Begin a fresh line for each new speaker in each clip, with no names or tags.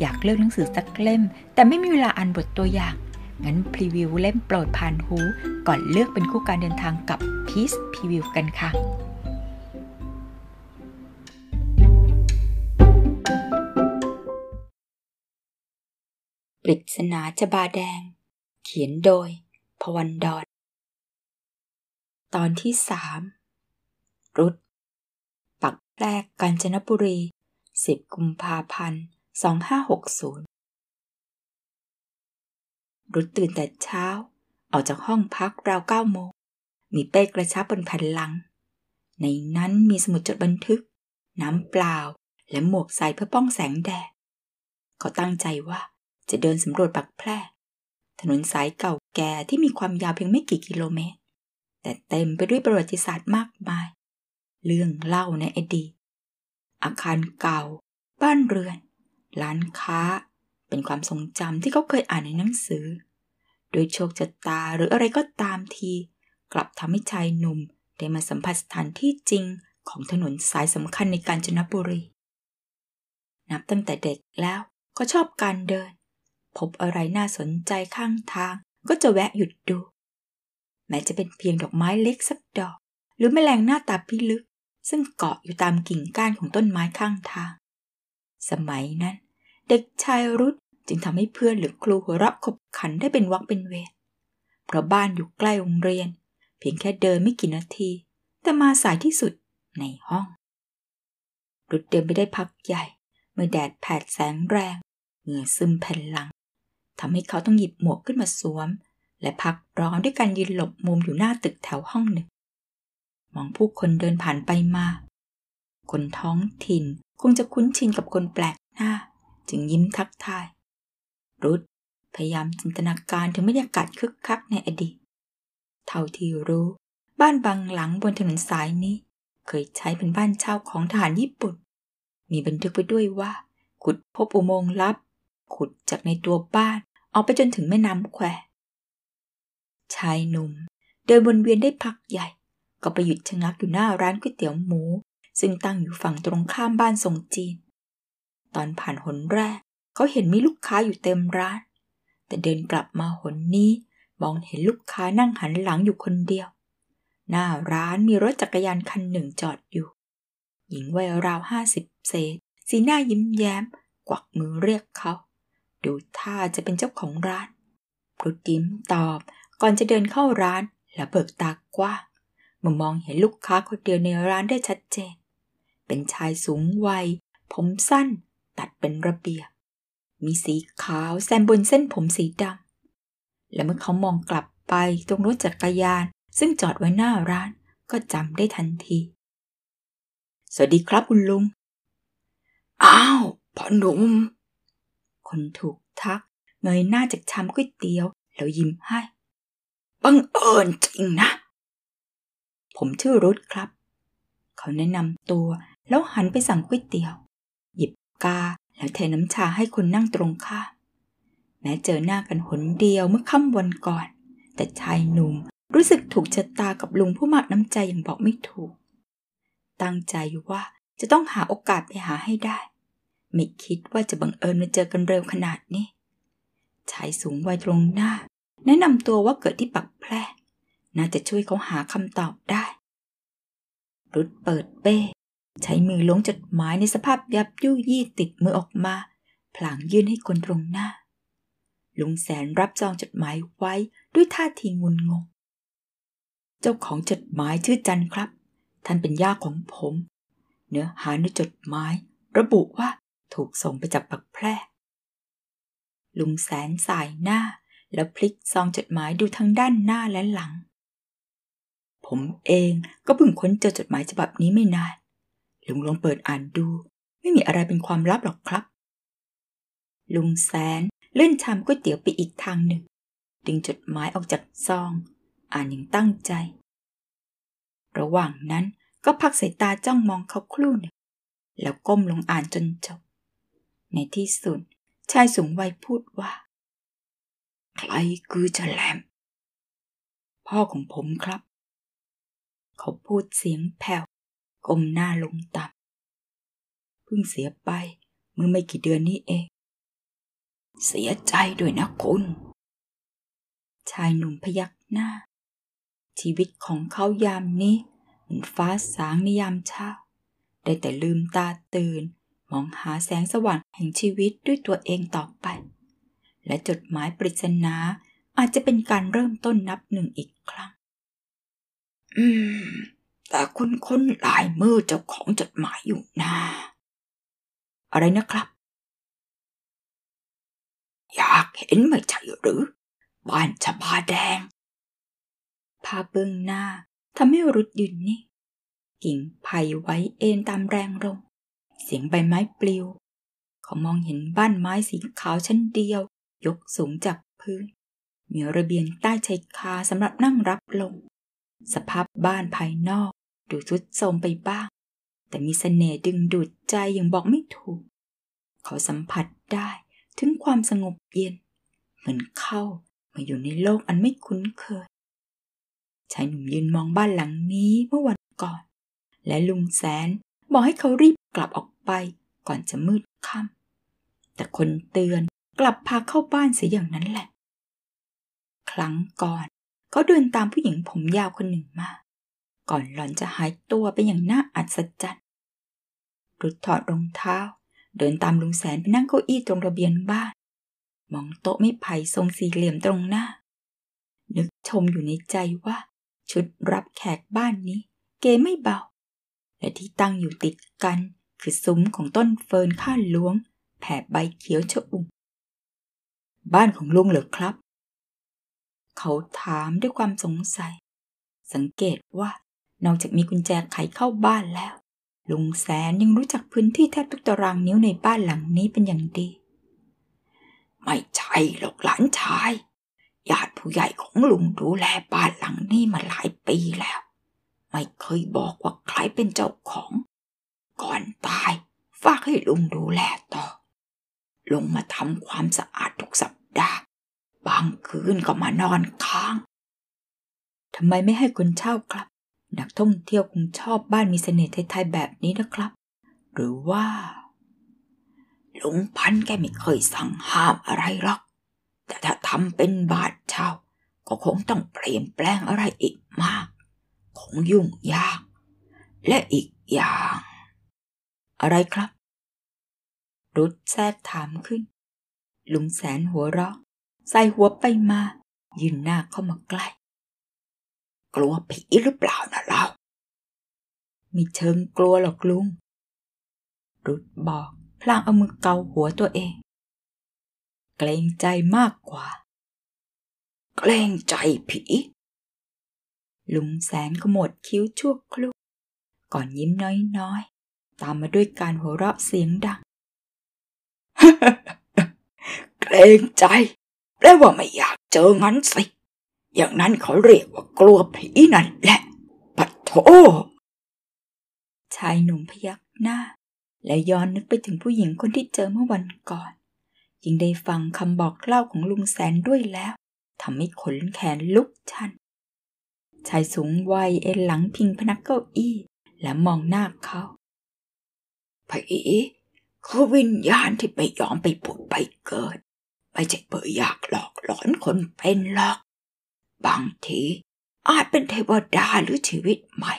อยากเลือกหนังสือสักเล่ม แต่ไม่มีเวลาอ่านบทตัวอย่าง งั้นพรีวิวเล่มโปรดผ่านหู ก่อนเลือกเป็นคู่การเดินทางกับพีซพรีวิวกันค่ะปริศนาจบาแดง เขียนโดย พวันดอน ตอนที่สามรุดปักแรกกาญจนบุรีสิบกุมภาพันธ์ สองห้าหกศูนย์รุดตื่นแต่เช้า ออกจากห้องพักราวเก้าโมง มีเป้กระชับบนแผ่นหลัง ในนั้นมีสมุดจดบันทึก น้ำเปล่า และหมวกใส่เพื่อป้องแสงแดด เขาตั้งใจว่าจะเดินสำรวจปักแพรกถนนสายเก่าแก่ที่มีความยาวเพียงไม่กี่กิโลเมตร แต่เต็มไปด้วยประวัติศาสตร์มากมาย เรื่องเล่าในอดีตอาคารเก่า บ้านเรือน ร้านค้า เป็นความทรงจำที่เขาเคยอ่านในหนังสือ โดยโชคชะตาหรืออะไรก็ตามที กลับทำให้ชายหนุ่มได้มาสัมผัสสถานที่จริงของถนนสายสำคัญในกาญจนบุรี นับตั้งแต่เด็กแล้วก็ชอบการเดิน พบอะไรน่าสนใจข้างทางก็จะแวะหยุดดู แม้จะเป็นเพียงดอกไม้เล็กสักดอก หรือแมลงหน้าตาพิลึก ซึ่งเกาะอยู่ตามกิ่งก้านของต้นไม้ข้างทาง สมัยนั้น เด็กชายรุธจึงทำให้เพื่อนหรือครูหัวเราะขบขันได้เป็นวักเป็นเวรเพราะบ้านอยู่ใกล้โรงเรียน เพียงแค่เดินไม่กี่นาที แต่มาสายที่สุดในห้อง รุดเดินไปได้พักใหญ่ เมื่อแดดแผดแสงแรง เหงื่อซึมแผ่นหลังทำให้เขาต้องหยิบหมวกขึ้นมาสวม และพักร้อนด้วยการยืนหลบมุมอยู่หน้าตึกแถวห้องหนึ่ง มองผู้คนเดินผ่านไปมา คนท้องถิ่น คงจะคุ้นชินกับคนแปลกหน้า จึงยิ้มทักทาย รุดพยายามจินตนาการถึงบรรยากาศคึกคักในอดีต เท่าที่รู้ บ้านบางหลังบนถนนสายนี้ เคยใช้เป็นบ้านเช่าของทหารญี่ปุ่น มีบันทึกไว้ด้วยว่า ขุดพบอุโมงค์ลับ ขุดจากในตัวบ้านออกไปจนถึงแม่น้ำแควชายหนุ่ม เดินวนเวียนได้พักใหญ่ ก็ไปหยุดชะงักอยู่หน้าร้านก๋วยเตี๋ยวหมู ซึ่งตั้งอยู่ฝั่งตรงข้ามบ้านทรงจีน ตอนผ่านหนแรก เขาเห็นมีลูกค้าอยู่เต็มร้าน แต่เดินกลับมาหนนี้มองเห็นลูกค้านั่งหันหลังอยู่คนเดียว หน้าร้านมีรถจักรยานคันหนึ่งจอดอยู่ หญิงวัยราวห้าสิบเศษ สีหน้ายิ้มแย้ม กวักมือเรียกเขา ดูท่าจะเป็นเจ้าของร้านรุดยิ้มตอบก่อนจะเดินเข้าร้านและเบิกตากว้างเมื่อมองเห็นลูกค้าคนเดียวในร้านได้ชัดเจน เป็นชายสูงวัย ผมสั้น ตัดเป็นระเบียบ มีสีขาวแซมบนเส้นผมสีดำ และเมื่อเขามองกลับไปตรงรถจักรยาน ซึ่งจอดไว้หน้าร้านก็จำได้ทันที สวัสดีครับคุณลุง อ้าวพ่อหนุ่ม คนถูกทักเงยหน้าจากชามก๋วยเตี๋ยว แล้วยิ้มให้ บังเอิญจริงนะ ผมชื่อรุธครับ เขาแนะนำตัว แล้วหันไปสั่งก๋วยเตี๋ยว หยิบกาแล้วเทน้ำชาให้คนนั่งตรงข้ามแม้เจอหน้ากันหนเดียวเมื่อค่ำวันก่อน แต่ชายหนุ่มรู้สึกถูกชะตากับลุงผู้มากน้ำใจอย่างบอกไม่ถูก ตั้งใจอยู่ว่าจะต้องหาโอกาสไปหาให้ได้ ไม่คิดว่าจะบังเอิญมาเจอกันเร็วขนาดนี้ ชายสูงวัยตรงหน้า แนะนำตัวว่าเกิดที่ปักแพร่ น่าจะช่วยเขาหาคำตอบได้ รุดเปิดเป้ ใช้มือล้วงจดหมายในสภาพยับยุยี่ติดมือออกมา พลางยื่นให้คนตรงหน้า ลุงแสนรับจองจดหมายไว้ด้วยท่าทีงุนงง เจ้าของจดหมายชื่อจันครับ ท่านเป็นย่าของผม เนื้อหาในจดหมาย ระบุว่าถูกส่งไปจากปักแพร่ ลุงแสนสายหน้า แล้วพลิกซองจดหมายดูทั้งด้านหน้าและหลัง ผมเองก็เพิ่งค้นเจอจดหมายฉบับนี้ไม่นาน ลุงลองเปิดอ่านดู ไม่มีอะไรเป็นความลับหรอกครับ ลุงแสนเลื่อนชามก๋วยเตี๋ยวไปอีกทางหนึ่ง ดึงจดหมายออกจากซอง อ่านอย่างตั้งใจ ระหว่างนั้นก็พักสายตาจ้องมองเขาครู่หนึ่ง แล้วก้มลงอ่านจนจบ ในที่สุดชายสูงวัยพูดว่า ใครคือแฉลม พ่อของผมครับ เขาพูดเสียงแผ่ว ก้มหน้าลงต่ำเพิ่งเสียไปเมื่อไม่กี่เดือนนี้เอง เสียใจด้วยนะคุณ ชายหนุ่มพยักหน้า ชีวิตของเขายามนี้เหมือนฟ้าสางในยามเช้า ได้แต่ลืมตาตื่น มองหาแสงสว่างแห่งชีวิตด้วยตัวเองต่อไป และจดหมายปริศนาอาจจะเป็นการเริ่มต้นนับหนึ่งอีกครั้ง อืม แต่คุณค้นลายมือเจ้าของจดหมายอยู่นาอะไรนะครับ อยากเห็นไม่ใช่หรือ บ้านชบาแดงภาเบื้องหน้าทำให้รุดยืนนิ่งกิ่งไผ่ไว้เอ็นตามแรงลมเสียงใบไม้ปลิว เขามองเห็นบ้านไม้สีขาวชั้นเดียว ยกสูงจากพื้น มีระเบียงใต้ชายคาสำหรับนั่งรับลม สภาพบ้านภายนอก ดูทุดโทรมไปบ้าง แต่มีเสน่ห์ดึงดูดใจอย่างบอกไม่ถูก เขาสัมผัสได้ถึงความสงบเย็น เหมือนเข้ามาอยู่ในโลกอันไม่คุ้นเคยชายหนุ่มยืนมองบ้านหลังนี้เมื่อวันก่อน และลุงแสนบอกให้เขารีบกลับออกไปก่อนจะมืดค่ำแต่คนเตือนกลับพาเข้าบ้านเสียอย่างนั้นแหละ ครั้งก่อน เขาเดินตามผู้หญิงผมยาวคนหนึ่งมา ก่อนหล่อนจะหายตัวไปอย่างน่าอัศจรรย์รุดถอดรองเท้า เดินตามลุงแสนไปนั่งเก้าอี้ตรงระเบียงบ้าน มองโต๊ะไม้ไผ่ทรงสี่เหลี่ยมตรงหน้า นึกชมอยู่ในใจว่า ชุดรับแขกบ้านนี้ เก๋ไม่เบา และที่ตั้งอยู่ติดกัน คือซุ้มของต้นเฟิร์นข้าหลวง แผ่ใบเขียวชอุ่มบ้านของลุงเหรอครับ เขาถามด้วยความสงสัย สังเกตว่า นอกจากมีกุญแจไขเข้าบ้านแล้ว ลุงแสนยังรู้จักพื้นที่แทบทุกตารางนิ้วในบ้านหลังนี้เป็นอย่างดี ไม่ใช่หรอกหลานชายญาติผู้ใหญ่ของลุงดูแลบ้านหลังนี้มาหลายปีแล้ว ไม่เคยบอกว่าใครเป็นเจ้าของ ก่อนตายฝากให้ลุงดูแลต่อ ลุงมาทำความสะอาดทุกสัปดาห์ บางคืนก็มานอนค้างทำไมไม่ให้คนเช่าครับ นักท่องเที่ยวคงชอบบ้านมีเสน่ห์ไทยๆแบบนี้นะครับ หรือว่าลุงพันแกไม่เคยสั่งห้ามอะไรหรอก แต่ถ้าทำเป็นบาทเช่า ก็คงต้องเปลี่ยนแปลงอะไรอีกมาก คงยุ่งยาก และอีกอย่าง อะไรครับ รุดแทรกถามขึ้น ลุงแสนหัวเราะ ใส่หัวไปมา ยืนหน้าเข้ามาใกล้ กลัวผีหรือเปล่านะเรามีเชิงกลัวหรอกลุง รุดบอกพลางเอามือเกาหัวตัวเอง เกรงใจมากกว่า เกรงใจผี ลุงแสนขมวดคิ้วชั่วครู่ก่อนยิ้มน้อยๆ ตามมาด้วยการหัวเราะเสียงดัง เกรงใจแปลว่าไม่อยากเจองั้นสิ อย่างนั้นเขาเรียกว่ากลัวผีนั่นแหละ ปัดโถชายหนุ่มพยักหน้า และย้อนนึกไปถึงผู้หญิงคนที่เจอเมื่อวันก่อน ยิ่งได้ฟังคำบอกเล่าของลุงแสนด้วยแล้วทำให้ขนแขนลุกชัน ชายสูงวัยเอ็นหลังพิงพนักเก้าอี้ และมองหน้าเขาผีคือวิญญาณที่ไม่ยอมไปผุดไปเกิด ไม่ใช่เพื่ออยากหลอกหลอนคนเป็นหรอก บางทีอาจเป็นเทวดาหรือชีวิตใหม่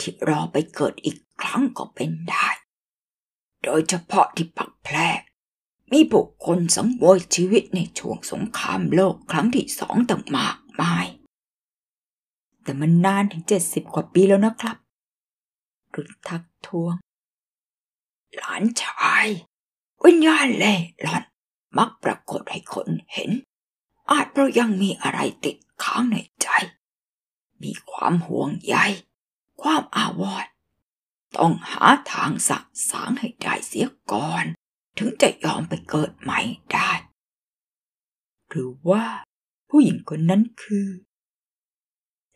ที่รอไปเกิดอีกครั้งก็เป็นได้ โดยเฉพาะที่ปักแพรกมีบุคคลสังเวยชีวิตในช่วงสงครามโลกครั้งที่สองต่างมากมาย แต่มันนานถึงเจ็ดสิบกว่าปีแล้วนะครับ รุดทักท้วง หลานชาย วิญญาณเล่ร่อนมักปรากฏให้คนเห็น อาจเพราะยังมีอะไรติดค้างในใจ มีความห่วงใย ความอาวรณ์ต้องหาทางสะสางให้ได้เสียก่อน ถึงจะยอมไปเกิดใหม่ได้ หรือว่าผู้หญิงคนนั้นคือ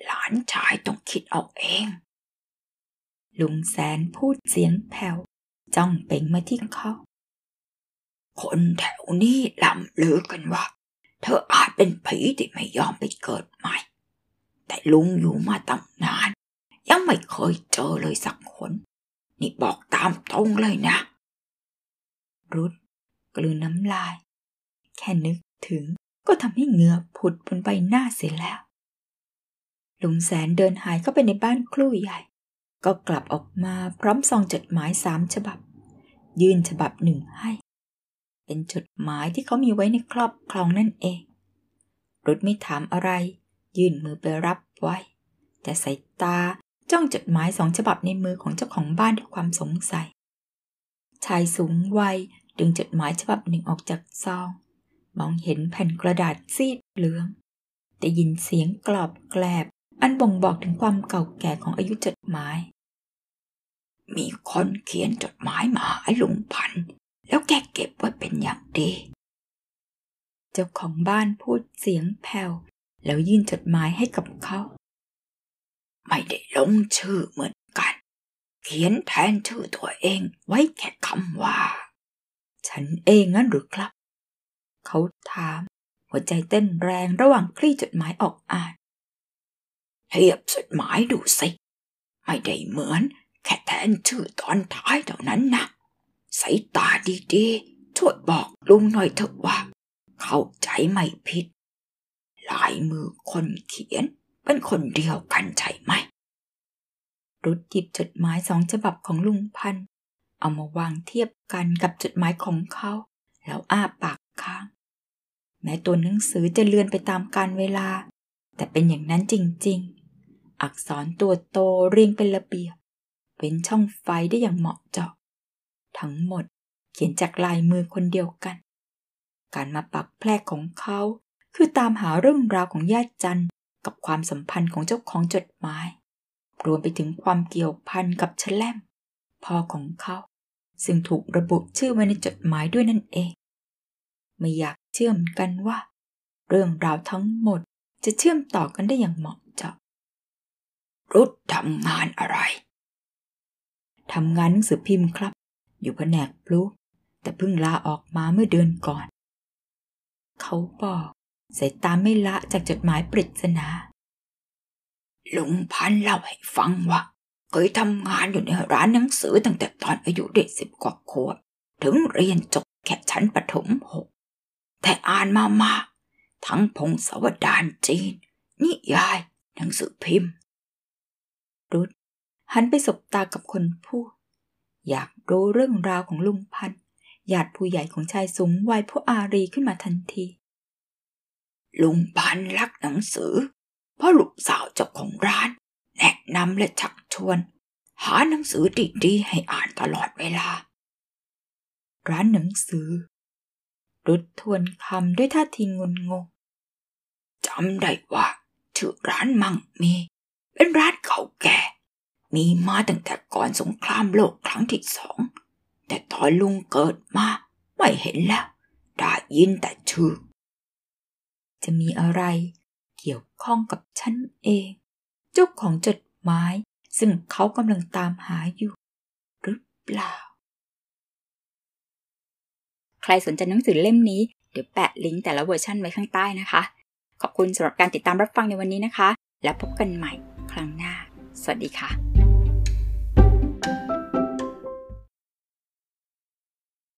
หลานชายต้องคิดเอาเอง ลุงแสนพูดเสียงแผ่วจ้องเป่งมาที่เขา คนแถวนี้ลำลือกันว่า เธออาจเป็นผีที่ไม่ยอมไปเกิดใหม่ แต่ลุงอยู่มาตั้งนาน ยังไม่เคยเจอเลยสักคน นี่บอกตามตรงเลยนะ รุดกลืนน้ำลาย แค่นึกถึงก็ทำให้เหงื่อผุดบนใบหน้าเสียแล้ว ลุงแสนเดินหายเข้าไปในบ้านครู่ใหญ่ ก็กลับออกมาพร้อมซองจดหมายสามฉบับ ยื่นฉบับหนึ่งให้ เป็นจดหมายที่เขามีไว้ในครอบครองนั่นเอง รุดไม่ถามอะไร ยื่นมือไปรับไว้ แต่สายตาจ้องจดหมายสองฉบับในมือของเจ้าของบ้านด้วยความสงสัย ชายสูงวัยดึงจดหมายฉบับหนึ่งออกจากซอง มองเห็นแผ่นกระดาษซีดเหลืองได้ยินเสียงกรอบแกลบ อันบ่งบอกถึงความเก่าแก่ของอายุจดหมาย มีคนเขียนจดหมายมาหาลุงพัน แล้วแกเก็บ ดี เจ้าของบ้านพูดเสียงแผ่วแล้วยื่นจดหมายให้กับเขา ไม่ได้ลงชื่อเหมือนกัน เขียนแทนชื่อตัวเองไว้แค่คำว่า ฉันเองงั้นหรือครับ เขาถาม หัวใจเต้นแรงระหว่างคลี่จดหมายออกอ่านเทียบจดหมายดูสิ ไม่ได้เหมือน แค่แทนชื่อตอนท้ายเท่านั้นนะสายตาดีๆ ช่วยบอกลุงหน่อยเถอะว่า เข้าใจไม่ผิดลายมือคนเขียนเป็นคนเดียวกันใช่ไหม รุดหยิบจดหมายสองฉบับของลุงพัน เอามาวางเทียบกันกับจดหมายของเขา แล้วอ้าปากค้าง แม้ตัวหนังสือจะเลื่อนไปตามกาลเวลา แต่เป็นอย่างนั้นจริง ๆ อักษรตัวโตเรียงเป็นระเบียบ เป็นช่องไฟได้อย่างเหมาะเจาะ ทั้งหมด เขียนจากลายมือคนเดียวกัน การมาปักแพรกของเขา คือตามหาเรื่องราวของญาติจันกับความสัมพันธ์ของเจ้าของจดหมาย รวมไปถึงความเกี่ยวพันกับแชลมพ่อของเขา ซึ่งถูกระบุชื่อไว้ในจดหมายด้วยนั่นเอง ไม่อยากเชื่อมกันว่า เรื่องราวทั้งหมดจะเชื่อมต่อกันได้อย่างเหมาะเจาะรุดทำงานอะไรทำงานหนังสือพิมพ์ครับ อยู่แผนกพลุ แต่เพิ่งลาออกมาเมื่อเดือนก่อน เขาบอกสายตาไม่ละจากจดหมายปริศนาลุงพันเล่าให้ฟังว่าเคยทำงานอยู่ในร้านหนังสือตั้งแต่ตอนอายุเด็กสิบกว่าขวบถึงเรียนจบแค่ชั้นประถมหกแต่อ่านมามาทั้งพงศาวดารจีน นิยาย หนังสือพิมพ์ รุดหันไปสบตากับคนพูด อยากรู้เรื่องราวของลุงพัน ญาติผู้ใหญ่ของชายสูงวัยผู้อารีขึ้นมาทันที ลุงพันรักหนังสือ เพราะลูกสาวเจ้าของร้าน แนะนำและชักชวน หาหนังสือดีๆให้อ่านตลอดเวลา ร้านหนังสือ รุดทวนคำด้วยท่าทีงุนงงจำได้ว่าชื่อร้านมั่งมี เป็นร้านเก่าแก่ มีมาตั้งแต่ก่อนสงครามโลกครั้งที่สอง แต่ตอนลุงเกิดมา ไม่เห็นแล้ว ได้ยินแต่ชื่อ จะมีอะไรเกี่ยวข้องกับฉันเอง เจ้าของจดหมายซึ่งเขากำลังตามหาอยู่ หรือเปล่า ใครสนใจหนังสือเล่มนี้ เดี๋ยวแปะลิงก์แต่ละเวอร์ชันไว้ข้างใต้นะคะ ขอบคุณสำหรับการติดตามรับฟังในวันนี้นะคะ แล้วพบกันใหม่ครั้งหน้า สวัสดีค่ะ